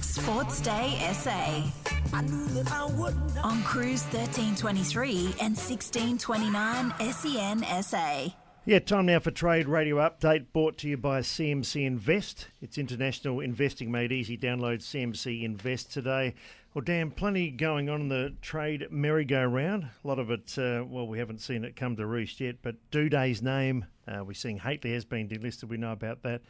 Sports Day SA. On Cruise 1323 and 1629 SEN SA. Yeah, time now for Trade Radio Update brought to you by CMC Invest. It's international investing made easy. Download CMC Invest today. Well, Dan, plenty going on in the trade merry-go-round. A lot of it, uh, well, we haven't seen it come to roost yet, but do Day's name, uh, we're seeing Hately has been delisted. We know about that.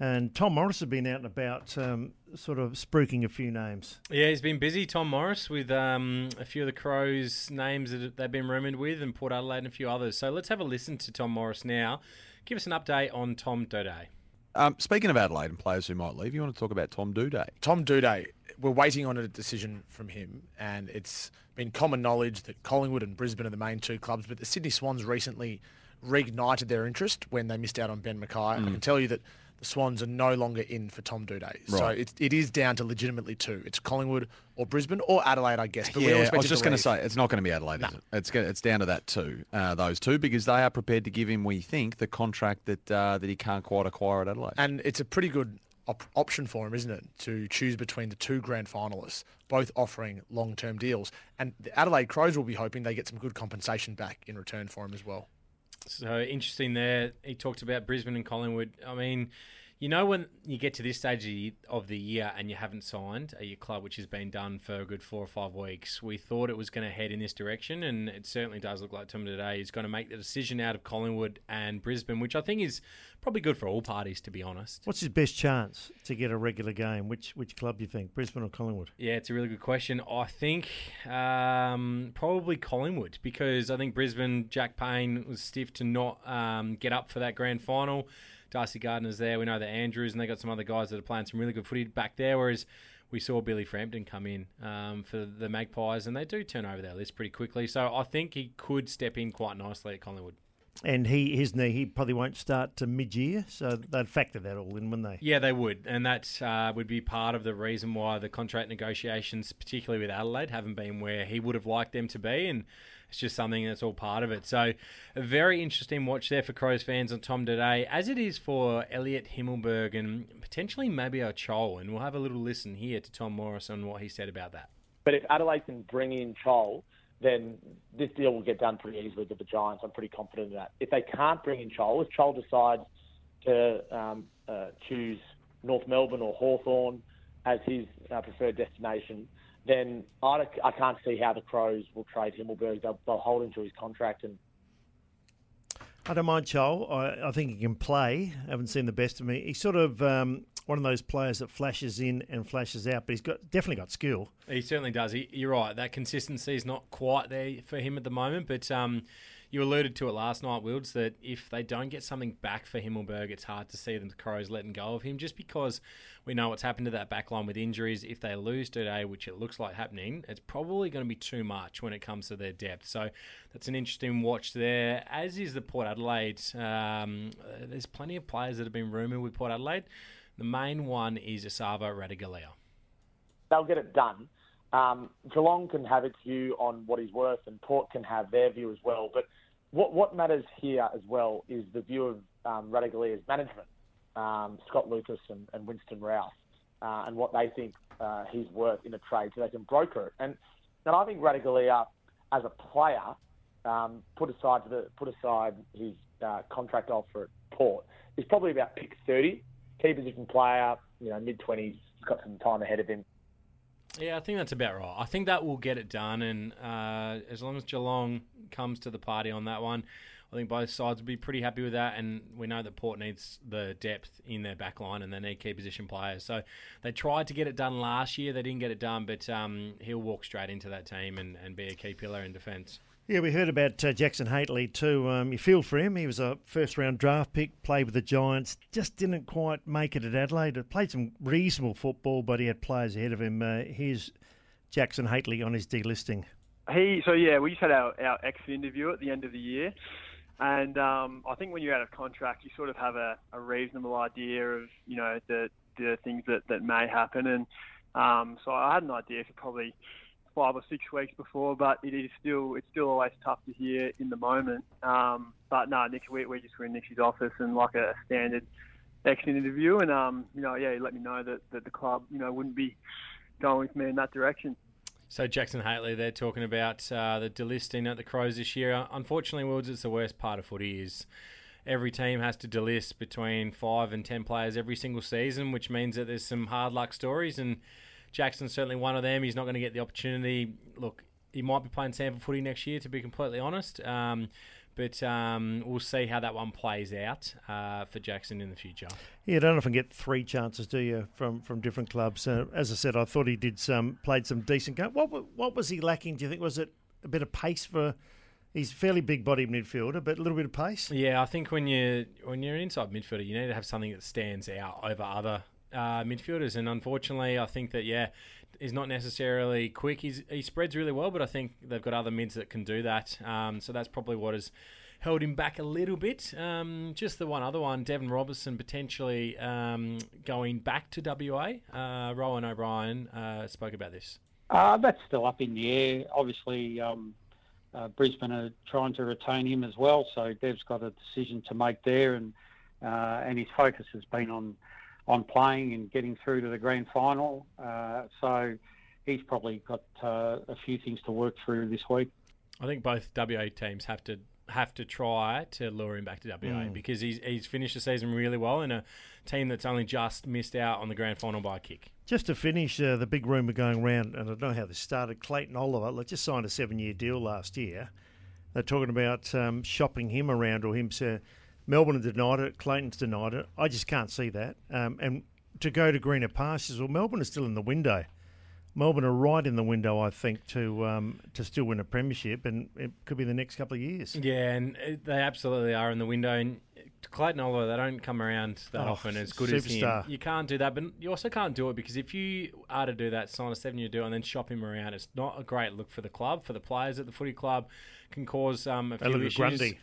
And Tom Morris has been out and about, um, sort of spruiking a few names. Yeah, he's been busy, Tom Morris, with um, a few of the Crows' names that they've been rumoured with, and Port Adelaide and a few others. So let's have a listen to Tom Morris now. Give us an update on Tom Doedee. Um, speaking of Adelaide and players who might leave, you want to talk about Tom Doedee? Tom Doedee, we're waiting on a decision from him, and it's been common knowledge that Collingwood and Brisbane are the main two clubs, but the Sydney Swans recently reignited their interest when they missed out on Ben McKay. Mm. I can tell you that the Swans are no longer in for Tom Doedee. Right. So it, it is down to legitimately two. It's Collingwood or Brisbane or Adelaide, I guess. But yeah, I was just going to say it's not going to be Adelaide. No. It? It's it's down to that two, uh, those two, because they are prepared to give him, we think, the contract that uh, that he can't quite acquire at Adelaide. And it's a pretty good op- option for him, isn't it, to choose between the two grand finalists, both offering long term deals. And the Adelaide Crows will be hoping they get some good compensation back in return for him as well. So interesting there. He talked about Brisbane and Collingwood. I mean, you know when you get to this stage of the year and you haven't signed at your club, which has been done for a good four or five weeks, we thought it was going to head in this direction, and it certainly does look like Tom Doedee is going to make the decision out of Collingwood and Brisbane, which I think is probably good for all parties, to be honest. What's his best chance to get a regular game? Which which club do you think, Brisbane or Collingwood? Yeah, it's a really good question. I think um, probably Collingwood because I think Brisbane, Jack Payne was stiff to not um, get up for that grand final. Darcy Gardiner's there. We know that Andrews and they got some other guys that are playing some really good footy back there. Whereas we saw Billy Frampton come in um, for the Magpies, and they do turn over their list pretty quickly. So I think he could step in quite nicely at Collingwood. And he his knee he probably won't start to mid year, so they'd factor that all in, wouldn't they? Yeah, they would, and that uh, would be part of the reason why the contract negotiations, particularly with Adelaide, haven't been where he would have liked them to be, and it's just something that's all part of it. So, a very interesting watch there for Crows fans on Tom Doedee, as it is for Elliott Himmelberg and potentially maybe a Chol. And we'll have a little listen here to Tom Morris on what he said about that. But if Adelaide can bring in Chol, then this deal will get done pretty easily with the Giants. I'm pretty confident in that. If they can't bring in Chol, if Chol decides to um, uh, choose North Melbourne or Hawthorn as his uh, preferred destination, then I, I can't see how the Crows will trade Himmelberg. They'll, they'll hold him to his contract and. I don't mind Chol. I, I think he can play. I haven't seen the best of me. He sort of um, one of those players that flashes in and flashes out, but he's got definitely got skill. He certainly does. He, you're right. That consistency is not quite there for him at the moment, but um, you alluded to it last night, Wilds, that if they don't get something back for Himmelberg, it's hard to see them the Crows letting go of him just because we know what's happened to that back line with injuries. If they lose Doedee, which it looks like happening, it's probably going to be too much when it comes to their depth. So that's an interesting watch there, as is the Port Adelaide. Um, there's plenty of players that have been rumoured with Port Adelaide. The main one is Esava Ratugolea. They'll get it done. Um, Geelong can have its view on what he's worth, and Port can have their view as well. But what what matters here as well is the view of um, management, um, Scott Lucas and, and Winston Rouse, uh, and what they think uh, he's worth in a trade, so they can broker it. And and I think Ratugolea, as a player, um, put aside the put aside his uh, contract offer at Port, is probably about pick thirty, key position player, you know, mid twenties, got some time ahead of him. Yeah, I think that's about right. I think that will get it done, and uh, as long as Geelong comes to the party on that one, I think both sides will be pretty happy with that. And we know that Port needs the depth in their back line, and they need key position players. So they tried to get it done last year. They didn't get it done, but um, he'll walk straight into that team and, and be a key pillar in defence. Yeah, we heard about uh, Jackson Hately too. Um, you feel for him. He was a first round draft pick, played with the Giants, just didn't quite make it at Adelaide. Played some reasonable football, but he had players ahead of him. Uh, here's Jackson Hately on his delisting. He so yeah, we just had our, our exit interview at the end of the year, and um, I think when you're out of contract, you sort of have a, a reasonable idea of you know the the things that, that may happen, and um, so I had an idea for probably five or six weeks before, but it is still it's still always tough to hear in the moment. Um, but no, Nick, we, we just were in Nick's office and like a standard exit interview, and um, you know, yeah, he let me know that, that the club, you know, wouldn't be going with me in that direction. So Jackson Hately, they're talking about uh, the delisting at the Crows this year. Unfortunately, Woods, it's the worst part of footy is every team has to delist between five and ten players every single season, which means that there's some hard luck stories, and Jackson's certainly one of them. He's not going to get the opportunity. Look, he might be playing SANFL footy next year, to be completely honest. Um, but um, we'll see how that one plays out uh, for Jackson in the future. Yeah, you don't often get three chances, do you, from from different clubs? Uh, as I said, I thought he did some played some decent game. What what was he lacking? Do you think was it a bit of pace for? He's fairly big body midfielder, but a little bit of pace. Yeah, I think when you when you're an inside midfielder, you need to have something that stands out over other uh, midfielders. And unfortunately, I think that yeah, he's not necessarily quick. He's, he spreads really well, but I think they've got other mids that can do that. Um, so that's probably what has held him back a little bit. Um, just the one other one, Deven Robertson potentially um, going back to WA. Uh, Rowan O'Brien uh, spoke about this. Uh, that's still up in the air. Obviously, um, uh, Brisbane are trying to retain him as well, so Dev's got a decision to make there, and uh, and his focus has been on on playing and getting through to the grand final. Uh, so he's probably got uh, a few things to work through this week. I think both WA teams have to have to try to lure him back to WA mm. because he's he's finished the season really well in a team that's only just missed out on the grand final by a kick. Just to finish, uh, the big rumour going around, and I don't know how this started. Clayton Oliver, let's just signed a seven-year deal last year. They're talking about um, shopping him around or him. to Melbourne have denied it. Clayton's denied it. I just can't see that. Um, and to go to greener pastures, well, Melbourne is still in the window. Melbourne are right in the window, I think, to um, to still win a premiership, and it could be the next couple of years. Yeah, and they absolutely are in the window. And Clayton Oliver, they don't come around that oh, often as good superstar. as him. You can't do that, but you also can't do it because if you are to do that, sign a seven-year deal and then shop him around, it's not a great look for the club, for the players at the footy club, can cause um, a few issues. Grundy.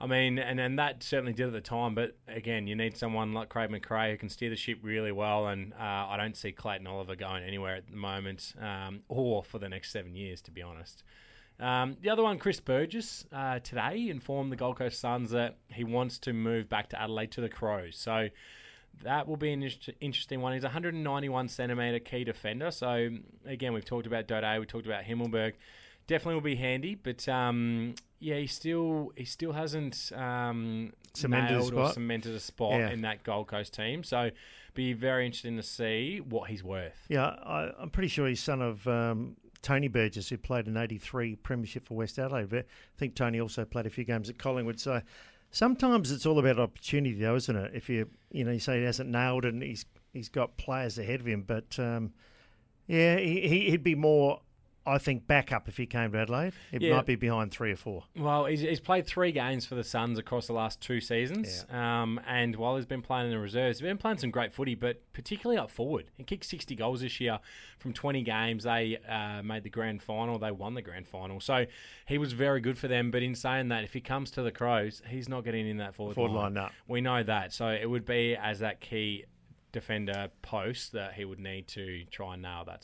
I mean, and, and that certainly did at the time, but again, you need someone like Craig McRae who can steer the ship really well, and uh, I don't see Clayton Oliver going anywhere at the moment, um, or for the next seven years, to be honest. Um, the other one, Chris Burgess, uh, today informed the Gold Coast Suns that he wants to move back to Adelaide to the Crows. So that will be an interesting one. He's 191 centimetre key defender. So again, we've talked about Doedee, we talked about Himmelberg definitely will be handy. But um, yeah, he still he still hasn't um, cemented nailed or cemented a spot yeah. in that Gold Coast team. So be very interesting to see what he's worth. Yeah, I, am pretty sure he's son of. Um, Tony Burgess, who played an 83 premiership for West Adelaide. But I think Tony also played a few games at Collingwood. So sometimes it's all about opportunity, though, isn't it? If you you know you say he hasn't nailed it and he's he's got players ahead of him, but um, yeah, he, he'd be more I think backup if he came to Adelaide. It yeah. might be behind three or four. Well, he's, he's, played three games for the Suns across the last two seasons. Yeah. Um, and while he's been playing in the reserves, he's been playing some great footy, but particularly up forward. He kicked 60 goals this year from 20 games. They uh, made the grand final. They won the grand final. So he was very good for them. But in saying that, if he comes to the Crows, he's not getting in that forward, forward line. line. No. We know that. So it would be as that key defender post that he would need to try and nail that